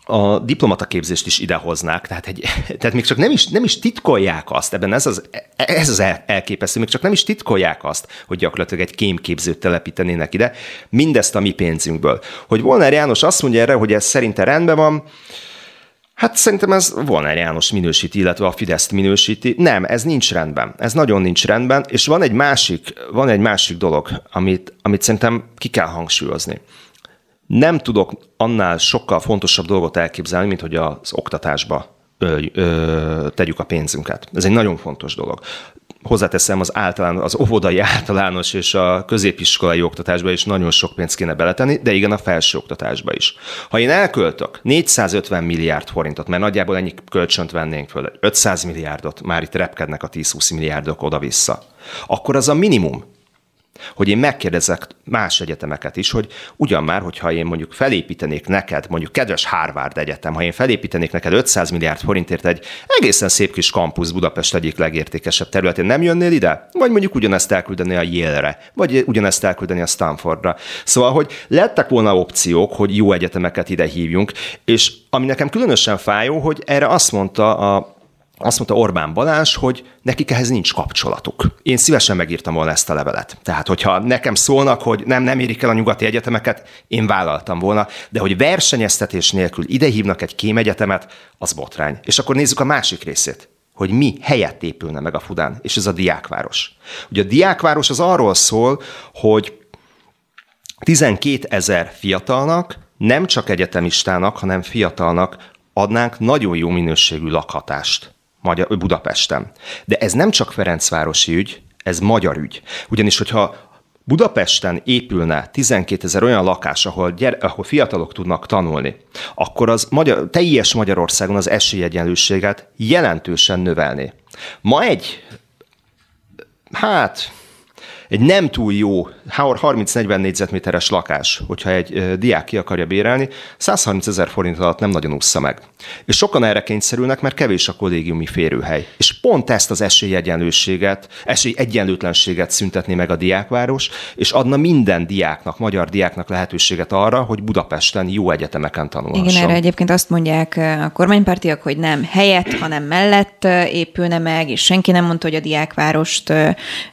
Speaker 4: a diplomataképzést is idehoznák, tehát, egy, tehát még csak nem is, nem is titkolják azt, ebben ez az, ez az elképesztő, még csak nem is titkolják azt, hogy gyakorlatilag egy kémképzőt telepítenének ide, mindezt a mi pénzünkből. Hogy Volner János azt mondja erre, hogy ez szerinte rendben van, Hát szerintem ez Volner János minősíti, illetve a Fideszt minősíti. Nem, ez nincs rendben. Ez nagyon nincs rendben, és van egy másik, van egy másik dolog, amit, amit szerintem ki kell hangsúlyozni. Nem tudok annál sokkal fontosabb dolgot elképzelni, mint hogy az oktatásba ö, ö, tegyük a pénzünket. Ez egy nagyon fontos dolog. Hozzáteszem, az, általán, az óvodai általános és a középiskolai oktatásba is nagyon sok pénzt kéne beletenni, de igen, a felső oktatásba is. Ha én elköltök 450 milliárd forintot, mert nagyjából ennyi kölcsönt vennénk föl, 500 milliárdot, már itt repkednek a 10-20 milliárdok oda-vissza, akkor az a minimum, hogy én megkérdezek más egyetemeket is, hogy ugyan már, hogyha én mondjuk felépítenék neked, mondjuk kedves Harvard Egyetem, ha én felépítenék neked 500 milliárd forintért egy egészen szép kis kampusz Budapest egyik legértékesebb területén, nem jönnél ide? Vagy mondjuk ugyanezt elküldeni a Yale-re, vagy ugyanezt elküldeni a Stanfordra. Szóval, hogy lettek volna opciók, hogy jó egyetemeket ide hívjunk, és ami nekem különösen fájó, hogy erre azt mondta a azt mondta Orbán Balázs, hogy nekik ehhez nincs kapcsolatuk. Én szívesen megírtam volna ezt a levelet. Tehát, hogyha nekem szólnak, hogy nem, nem érik el a nyugati egyetemeket, én vállaltam volna, de hogy versenyeztetés nélkül ide hívnak egy kémegyetemet, az botrány. És akkor nézzük a másik részét hogy mi helyett épülne meg a Fudán, és ez a diákváros. Ugye a diákváros az arról szól, hogy 12 ezer fiatalnak, nem csak egyetemistának, hanem fiatalnak adnánk nagyon jó minőségű lakhatást Magyar, Budapesten. De ez nem csak Ferencvárosi ügy, ez magyar ügy. Ugyanis, hogyha Budapesten épülne 12 ezer olyan lakás, ahol, gyere, ahol fiatalok tudnak tanulni, akkor az magyar, teljes Magyarországon az esélyegyenlőséget jelentősen növelné. Ma egy, hát egy nem túl jó 30-40 négyzetméteres lakás, hogyha egy diák ki akarja bérelni, 130 ezer forint alatt nem nagyon ússza meg. És sokan erre kényszerülnek, mert kevés a kollégiumi férőhely. És pont ezt az esélyegyenlőséget, esélyegyenlőtlenséget szüntetné meg a diákváros, és adna minden diáknak, magyar diáknak lehetőséget arra, hogy Budapesten jó egyetemeken tanulhasson.
Speaker 2: Igen, erre egyébként azt mondják a kormánypártiak, hogy nem helyett, hanem mellett épülne meg, és senki nem mondta, hogy a diákvárost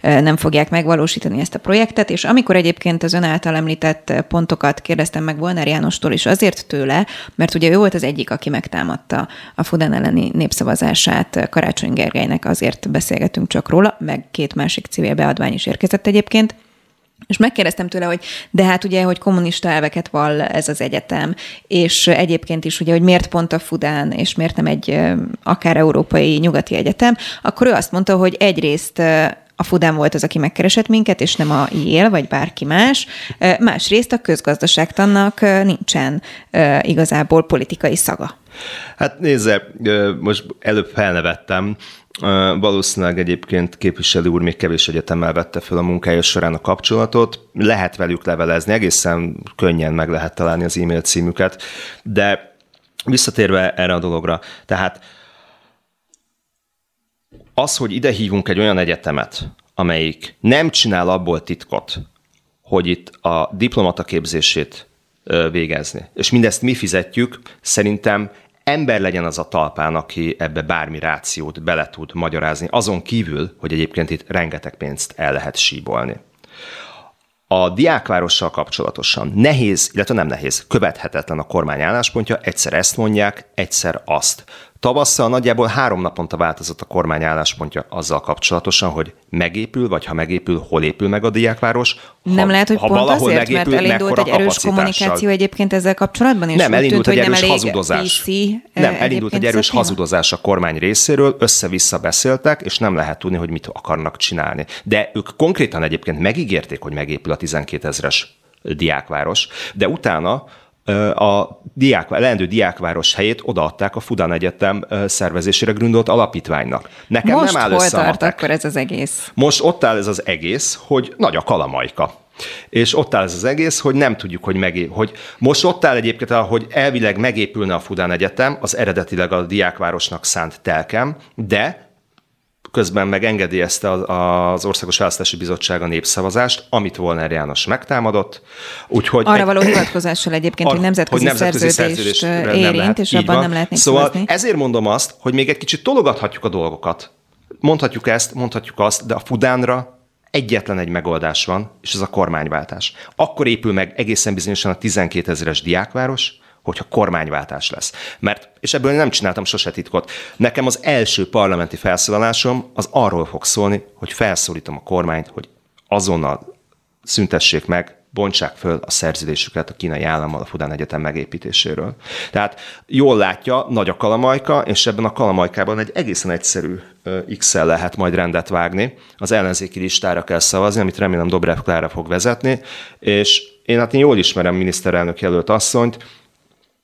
Speaker 2: nem fogják megvalósítani ezt a projektet, és amikor egyébként az ön által említett pontokat kérdeztem meg Volner Jánostól, és azért tőle, mert ugye ő volt az egyik, aki megtámadta a Fudán elleni népszavazását. Karácsony Gergelynek, azért beszélgetünk csak róla, meg két másik civil beadvány is érkezett egyébként, és megkérdeztem tőle, hogy de hát ugye, hogy kommunista elveket vall ez az egyetem, és egyébként is ugye, hogy miért pont a Fudán, és miért nem egy akár európai nyugati egyetem, akkor ő azt mondta, hogy egyrészt a Fudán volt az, aki megkeresett minket, és nem a Yale, vagy bárki más. Másrészt a közgazdaságtannak nincsen igazából politikai szaga.
Speaker 4: Hát nézze, most előbb felnevettem, Valószínűleg egyébként képviselő úr még kevés egyetemmel vette fel a munkája során a kapcsolatot. Lehet velük levelezni, egészen könnyen meg lehet találni az e-mail címüket, de visszatérve erre a dologra, tehát az, hogy ide hívunk egy olyan egyetemet, amelyik nem csinál abból titkot, hogy itt a diplomata képzését végezni, és mindezt mi fizetjük, szerintem ember legyen az a talpán, aki ebbe bármi rációt bele tud magyarázni, azon kívül, hogy egyébként itt rengeteg pénzt el lehet síbolni. A diákvárossal kapcsolatosan nehéz, illetve nem nehéz, követhetetlen a kormány álláspontja, egyszer ezt mondják, egyszer azt. Tavasszal nagyjából három naponta változott a kormány álláspontja azzal kapcsolatosan, hogy megépül, vagy ha megépül, hol épül meg a diákváros.
Speaker 2: Ha, nem lehet, hogy ha pont azért, megépül, mert elindult egy erős kommunikáció egyébként ezzel kapcsolatban? És
Speaker 4: nem, elindult tűnt, egy erős hazudozás. PC, nem, elindult egy erős hazudozás a kormány részéről, össze-vissza beszéltek, és nem lehet tudni, hogy mit akarnak csinálni. De ők konkrétan egyébként megígérték, hogy megépül a 12 ezres diákváros, de utána a diák, leendő diákváros helyét odaadták a Fudan Egyetem szervezésére gründolt alapítványnak.
Speaker 2: Nekem Most nem áll hol tart akkor ez az egész?
Speaker 4: Most ott áll ez az egész, hogy nagy a kalamajka. És ott áll ez az egész, hogy nem tudjuk, hogy megé... hogy most ott áll egyébként, hogy elvileg megépülne a Fudán Egyetem, az eredetileg a diákvárosnak szánt telkem, de közben meg engedélyezte az Országos Választási Bizottság a népszavazást, amit Volner János megtámadott.
Speaker 2: Úgyhogy Arra egy, való hivatkozással egyébként, ar, hogy nemzetközi, hogy nemzetközi szerződést, szerződést érint, lehet, és abban van. nem lehet
Speaker 4: Szóval ezért mondom azt, hogy még egy kicsit tologathatjuk a dolgokat. Mondhatjuk ezt, mondhatjuk azt, de a Fudánra egyetlen egy megoldás van, és ez a kormányváltás. Akkor épül meg egészen bizonyosan a 12 ezeres diákváros, hogyha kormánywáltás lesz. Mert, és ebből nem csináltam sose titkot, nekem az első parlamenti felszólalásom az arról fog szólni, hogy felszólítom a kormányt, hogy azonnal szüntessék meg, bontsák föl a szerződésüket a kínai állammal a Fudán Egyetem megépítéséről. Tehát jól látja, nagy a kalamajka, és ebben a kalamajkában egy egészen egyszerű X-el lehet majd rendet vágni. Az ellenzéki listára kell szavazni, amit remélem Dobrev Klára fog vezetni, és én hát én jól ismerem miniszterelnök jelölt asszonyt,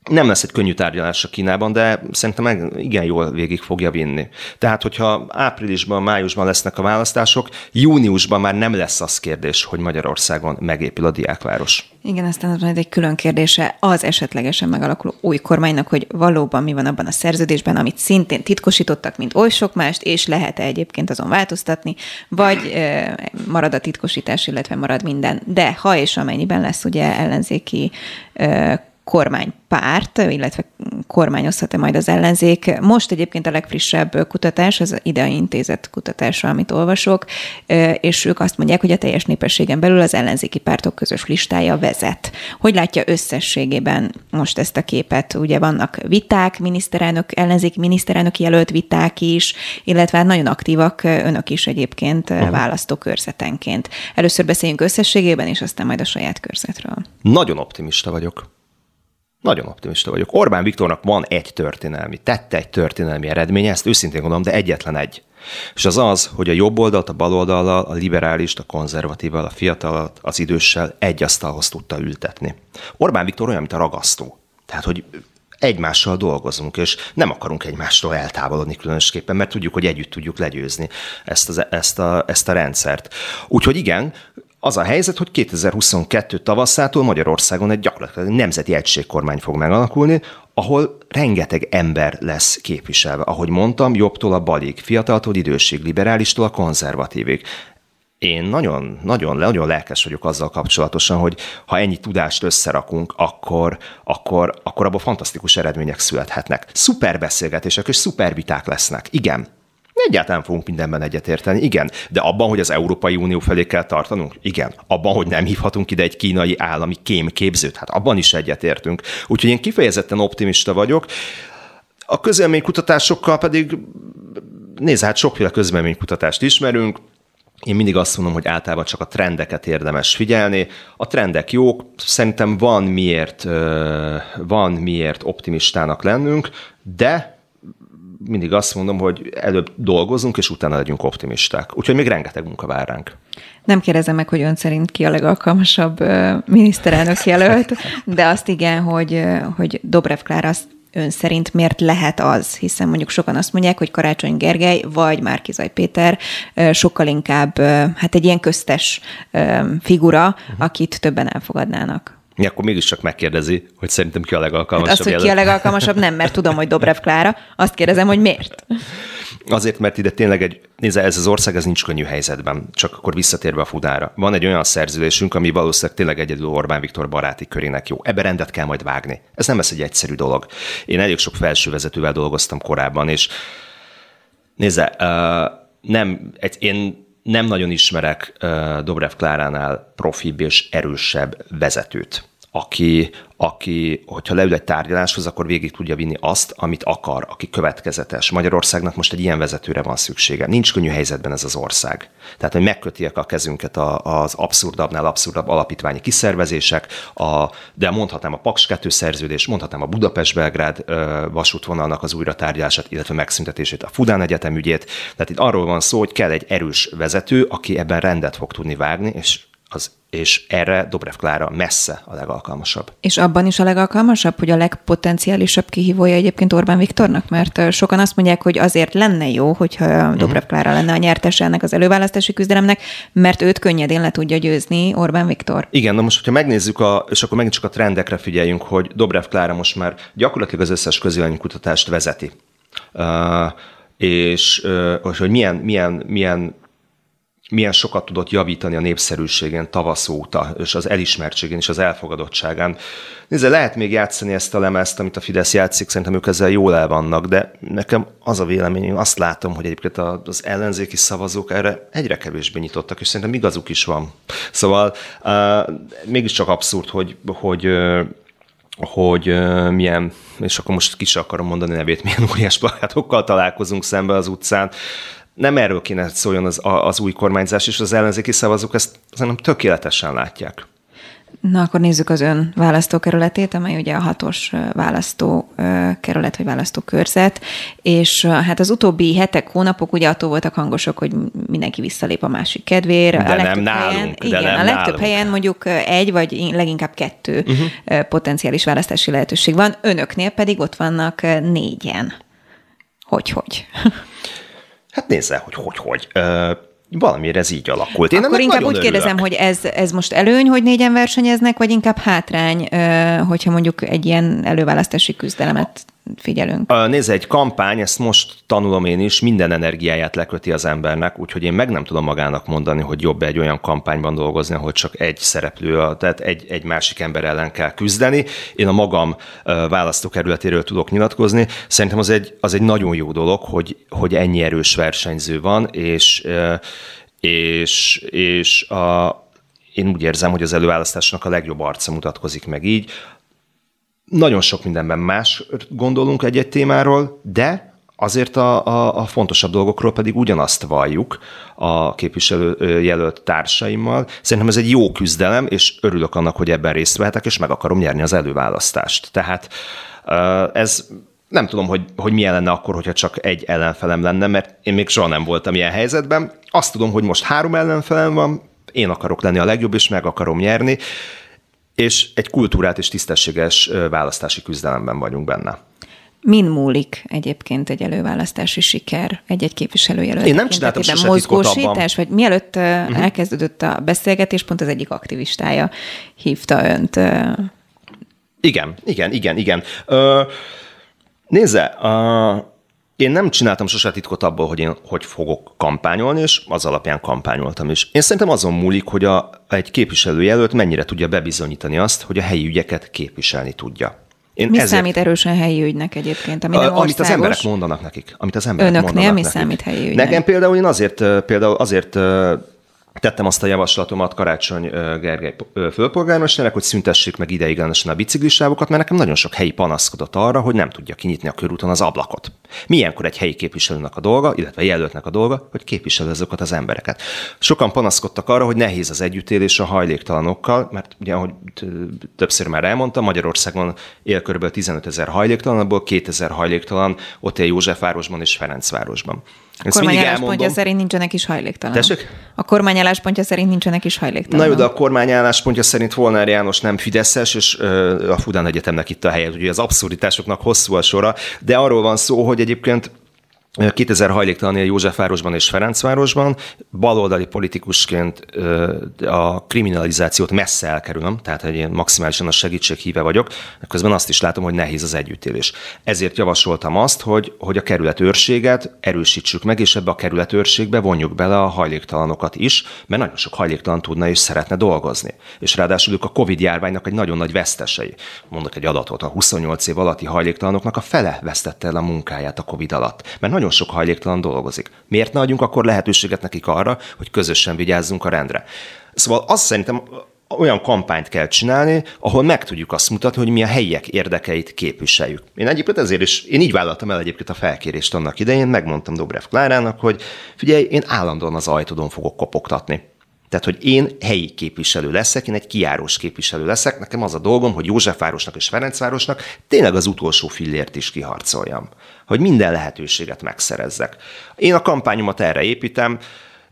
Speaker 4: nem lesz egy könnyű tárgyalás a Kínában, de szerintem igen jól végig fogja vinni. Tehát, hogyha áprilisban, májusban lesznek a választások, júniusban már nem lesz az kérdés, hogy Magyarországon megépül a diákváros.
Speaker 2: Igen, aztán van egy külön kérdése az esetlegesen megalakuló új kormánynak, hogy valóban mi van abban a szerződésben, amit szintén titkosítottak, mint oly sok mást, és lehet-e egyébként azon változtatni, vagy marad a titkosítás, illetve marad minden. De ha és amennyiben lesz ugye ellenzéki kormánypárt, illetve kormányozhat-e majd az ellenzék. Most egyébként a legfrissebb kutatás, az idei intézet kutatása, amit olvasok, és ők azt mondják, hogy a teljes népességen belül az ellenzéki pártok közös listája vezet. Hogy látja összességében most ezt a képet? Ugye vannak viták, miniszterelnök, ellenzéki miniszterelnök jelölt viták is, illetve hát nagyon aktívak önök is egyébként uh-huh. választókörzetenként. Először beszéljünk összességében, és aztán majd a saját körzetről.
Speaker 4: Nagyon optimista vagyok. Nagyon optimista vagyok. Orbán Viktornak van egy történelmi, tette egy történelmi eredménye, ezt őszintén gondolom, de egyetlen egy. És az az, hogy a jobb oldalt, a bal oldallal, a liberálist, a konzervatívval, a fiatalat, az időssel egy asztalhoz tudta ültetni. Orbán Viktor olyan, mint a ragasztó. Tehát, hogy egymással dolgozunk, és nem akarunk egymástól eltávolodni különösképpen, mert tudjuk, hogy együtt tudjuk legyőzni ezt, az, ezt, a, ezt a rendszert. Úgyhogy igen, az a helyzet, hogy 2022 tavaszától Magyarországon egy gyakorlatilag nemzeti egységkormány fog megalakulni, ahol rengeteg ember lesz képviselve. Ahogy mondtam, jobbtól a balig, fiataltól idősig, liberálistól a konzervatívig. Én nagyon, nagyon, nagyon lelkes vagyok azzal kapcsolatosan, hogy ha ennyi tudást összerakunk, akkor, akkor, akkor abban fantasztikus eredmények születhetnek. Szuper beszélgetések és szuper viták lesznek. Igen, Egyáltalán fogunk mindenben egyetérteni, igen. De abban, hogy az Európai Unió felé kell tartanunk, igen. Abban, hogy nem hívhatunk ide egy kínai állami kémképzőt, hát abban is egyetértünk. Úgyhogy én kifejezetten optimista vagyok. A közélménykutatásokkal pedig, nézd, hát sokféle közélménykutatást ismerünk, én mindig azt mondom, hogy általában csak a trendeket érdemes figyelni. A trendek jók, szerintem van miért, van miért optimistának lennünk, de mindig azt mondom, hogy előbb dolgozunk, és utána legyünk optimisták. Úgyhogy még rengeteg munka vár ránk.
Speaker 2: Nem kérdezem meg, hogy ön szerint ki a legalkalmasabb miniszterelnök jelölt, de azt igen, hogy, hogy Dobrev Klára azt ön szerint miért lehet az? Hiszen mondjuk sokan azt mondják, hogy Karácsony Gergely vagy Márkizaj Péter sokkal inkább hát egy ilyen köztes figura, akit többen elfogadnának.
Speaker 4: Mi akkor mégiscsak megkérdezi, hogy szerintem ki a legalkalmasabb. Hát
Speaker 2: azt, hogy ki a legalkalmasabb, nem, mert tudom, hogy Dobrev Klára. Azt kérdezem, hogy miért?
Speaker 4: Azért, mert ide tényleg egy, nézze, ez az ország, ez nincs könnyű helyzetben, csak akkor visszatérve a fudára. Van egy olyan szerződésünk, ami valószínűleg tényleg egyedül Orbán Viktor baráti körének jó. Ebbe rendet kell majd vágni. Ez nem lesz egy egyszerű dolog. Én elég sok felsővezetővel dolgoztam korábban, és nézze, uh, nem, egy, én nem nagyon ismerek Dobrev Kláránál profibb és erősebb vezetőt, aki, aki, hogyha leül egy tárgyaláshoz, akkor végig tudja vinni azt, amit akar, aki következetes. Magyarországnak most egy ilyen vezetőre van szüksége. Nincs könnyű helyzetben ez az ország. Tehát, hogy megkötiek a kezünket az abszurdabbnál abszurdabb alapítványi kiszervezések, a, de mondhatnám a Paks 2 szerződés, mondhatnám a Budapest-Belgrád vasútvonalnak az újra tárgyalását, illetve megszüntetését, a Fudán Egyetem ügyét. Tehát itt arról van szó, hogy kell egy erős vezető, aki ebben rendet fog tudni vágni, és az, és erre Dobrev Klára messze a legalkalmasabb.
Speaker 2: És abban is a legalkalmasabb, hogy a legpotenciálisabb kihívója egyébként Orbán Viktornak? Mert sokan azt mondják, hogy azért lenne jó, hogyha uh-huh. Dobrev Klára lenne a nyertese ennek az előválasztási küzdelemnek, mert őt könnyedén le tudja győzni Orbán Viktor.
Speaker 4: Igen, na most, hogyha megnézzük, a, és akkor megint csak a trendekre figyeljünk, hogy Dobrev Klára most már gyakorlatilag az összes kutatást vezeti. Uh, és uh, hogy milyen, milyen, milyen milyen sokat tudott javítani a népszerűségen tavasz óta, és az elismertségén és az elfogadottságán. Nézze, lehet még játszani ezt a lemezt, amit a Fidesz játszik, szerintem ők ezzel jól el vannak, de nekem az a véleményem, azt látom, hogy egyébként az ellenzéki szavazók erre egyre kevésbé nyitottak, és szerintem igazuk is van. Szóval uh, mégiscsak abszurd, hogy, hogy uh, hogy milyen, és akkor most kis akarom mondani nevét, milyen óriás plakátokkal találkozunk szembe az utcán, nem erről kéne szóljon az, az új kormányzás, és az ellenzéki szavazók ezt szerintem tökéletesen látják.
Speaker 2: Na, akkor nézzük az ön választókerületét, amely ugye a hatos választókerület vagy választókörzet, és hát az utóbbi hetek, hónapok ugye attól voltak hangosok, hogy mindenki visszalép a másik kedvére.
Speaker 4: De a nem nálunk.
Speaker 2: Helyen,
Speaker 4: de
Speaker 2: igen,
Speaker 4: nem
Speaker 2: a legtöbb
Speaker 4: nálunk.
Speaker 2: helyen mondjuk egy vagy leginkább kettő uh-huh. potenciális választási lehetőség van, önöknél pedig ott vannak négyen. Hogy-hogy?
Speaker 4: Hát nézze, hogy hogy-hogy. Valamire ez így alakult. Én
Speaker 2: Akkor inkább úgy örülök. kérdezem, hogy ez, ez most előny, hogy négyen versenyeznek, vagy inkább hátrány, hogyha mondjuk egy ilyen előválasztási küzdelemet figyelünk.
Speaker 4: Nézd, egy kampány, ezt most tanulom én is, minden energiáját leköti az embernek, úgyhogy én meg nem tudom magának mondani, hogy jobb egy olyan kampányban dolgozni, ahol csak egy szereplő, tehát egy, egy másik ember ellen kell küzdeni. Én a magam választókerületéről tudok nyilatkozni. Szerintem az egy, az egy nagyon jó dolog, hogy, hogy ennyi erős versenyző van, és, és, és a, én úgy érzem, hogy az előválasztásnak a legjobb arca mutatkozik meg így nagyon sok mindenben más gondolunk egy-egy témáról, de Azért a, a, a fontosabb dolgokról pedig ugyanazt valljuk a képviselő jelölt társaimmal. Szerintem ez egy jó küzdelem, és örülök annak, hogy ebben részt vehetek, és meg akarom nyerni az előválasztást. Tehát ez nem tudom, hogy, hogy milyen lenne akkor, hogyha csak egy ellenfelem lenne, mert én még soha nem voltam ilyen helyzetben. Azt tudom, hogy most három ellenfelem van, én akarok lenni a legjobb, és meg akarom nyerni, és egy kultúrát és tisztességes választási küzdelemben vagyunk benne.
Speaker 2: Min múlik egyébként egy előválasztási siker egy-egy képviselőjelölt?
Speaker 4: Én nem csináltam sose
Speaker 2: Mozgósítás, vagy mielőtt uh-huh. elkezdődött a beszélgetés, pont az egyik aktivistája hívta önt.
Speaker 4: Igen, igen, igen, igen. Ö, nézze, a, én nem csináltam sose titkot abból, hogy én hogy fogok kampányolni, és az alapján kampányoltam is. Én szerintem azon múlik, hogy a, egy képviselőjelölt mennyire tudja bebizonyítani azt, hogy a helyi ügyeket képviselni tudja.
Speaker 2: Én mi ezért... számít erősen helyi ügynek egyébként, ami nem
Speaker 4: Amit az emberek mondanak nekik. Amit az emberek
Speaker 2: Önöknél
Speaker 4: mondanak
Speaker 2: mi
Speaker 4: nekik.
Speaker 2: számít helyi ügynek?
Speaker 4: Nekem például én azért, például azért tettem azt a javaslatomat Karácsony Gergely főpolgármesternek, hogy szüntessék meg ideiglenesen a biciklisávokat, mert nekem nagyon sok helyi panaszkodott arra, hogy nem tudja kinyitni a körúton az ablakot. Milyenkor egy helyi képviselőnek a dolga, illetve jelöltnek a dolga, hogy képviselő azokat az embereket. Sokan panaszkodtak arra, hogy nehéz az együttélés a hajléktalanokkal, mert ugye, ahogy többször már elmondtam, Magyarországon él kb. 15 ezer hajléktalan, abból 2000 hajléktalan ott él Józsefvárosban és Ferencvárosban.
Speaker 2: A kormány álláspontja szerint nincsenek is hajléktalan.
Speaker 4: Tessék?
Speaker 2: A kormány álláspontja szerint nincsenek is hajléktalan.
Speaker 4: Na jó, de a kormány álláspontja szerint Volner János nem Fideszes, és a Fudán Egyetemnek itt a helye. Ugye az abszurditásoknak hosszú a sora, de arról van szó, hogy egyébként 2000 hajléktalan Józsefvárosban és Ferencvárosban. Baloldali politikusként a kriminalizációt messze elkerülöm, tehát hogy én maximálisan a segítség híve vagyok, közben azt is látom, hogy nehéz az együttélés. Ezért javasoltam azt, hogy, hogy a kerületőrséget erősítsük meg, és ebbe a kerületőrségbe vonjuk bele a hajléktalanokat is, mert nagyon sok hajléktalan tudna és szeretne dolgozni. És ráadásul ők a Covid járványnak egy nagyon nagy vesztesei. Mondok egy adatot, a 28 év alatti hajléktalanoknak a fele vesztette el a munkáját a Covid alatt. Mert nagyon nagyon sok hajléktalan dolgozik. Miért ne adjunk akkor lehetőséget nekik arra, hogy közösen vigyázzunk a rendre? Szóval azt szerintem olyan kampányt kell csinálni, ahol meg tudjuk azt mutatni, hogy mi a helyiek érdekeit képviseljük. Én egyébként ezért is, én így vállaltam el egyébként a felkérést annak idején, megmondtam Dobrev Klárának, hogy figyelj, én állandóan az ajtódon fogok kopogtatni. Tehát, hogy én helyi képviselő leszek, én egy kiárós képviselő leszek, nekem az a dolgom, hogy Józsefvárosnak és Ferencvárosnak tényleg az utolsó fillért is kiharcoljam. Hogy minden lehetőséget megszerezzek. Én a kampányomat erre építem,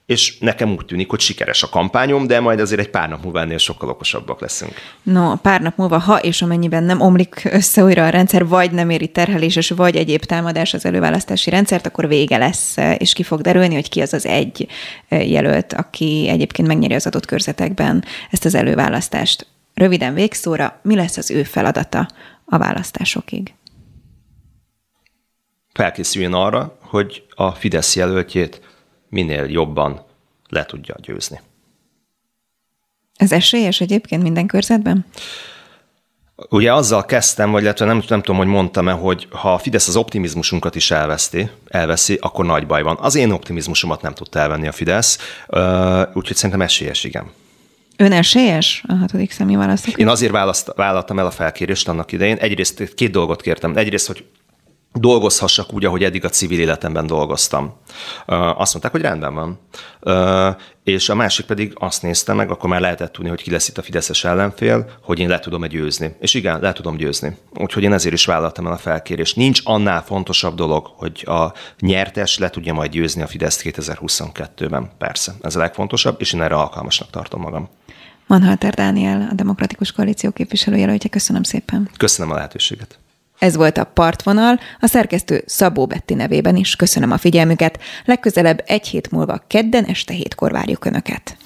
Speaker 4: és nekem úgy tűnik, hogy sikeres a kampányom, de majd azért egy pár nap múlva ennél sokkal okosabbak leszünk.
Speaker 2: No, pár nap múlva, ha és amennyiben nem omlik össze újra a rendszer, vagy nem éri terheléses, vagy egyéb támadás az előválasztási rendszert, akkor vége lesz, és ki fog derülni, hogy ki az az egy jelölt, aki egyébként megnyeri az adott körzetekben ezt az előválasztást. Röviden végszóra, mi lesz az ő feladata a választásokig?
Speaker 4: Felkészüljön arra, hogy a Fidesz jelöltjét minél jobban le tudja győzni.
Speaker 2: Ez esélyes egyébként minden körzetben?
Speaker 4: Ugye azzal kezdtem, vagy illetve nem, nem tudom, hogy mondtam-e, hogy ha a Fidesz az optimizmusunkat is elveszti, elveszi, akkor nagy baj van. Az én optimizmusomat nem tudta elvenni a Fidesz, úgyhogy szerintem esélyes, igen.
Speaker 2: Ön esélyes a hatodik személy választok?
Speaker 4: Én azért választ, vállaltam el a felkérést annak idején. Egyrészt két dolgot kértem. Egyrészt, hogy dolgozhassak úgy, ahogy eddig a civil életemben dolgoztam. Azt mondták, hogy rendben van. És a másik pedig azt nézte meg, akkor már lehetett tudni, hogy ki lesz itt a Fideszes ellenfél, hogy én le tudom-e győzni. És igen, le tudom győzni. Úgyhogy én ezért is vállaltam el a felkérést. Nincs annál fontosabb dolog, hogy a nyertes le tudja majd győzni a Fideszt 2022-ben. Persze, ez a legfontosabb, és én erre alkalmasnak tartom magam.
Speaker 2: Manhalter Dániel, a Demokratikus Koalíció képviselőjelöltje. Köszönöm szépen.
Speaker 4: Köszönöm a lehetőséget.
Speaker 2: Ez volt a Partvonal, a szerkesztő Szabó Betti nevében is köszönöm a figyelmüket. Legközelebb egy hét múlva kedden este hétkor várjuk Önöket.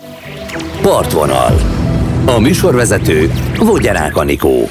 Speaker 1: Partvonal. A műsorvezető Vogyarák Anikó.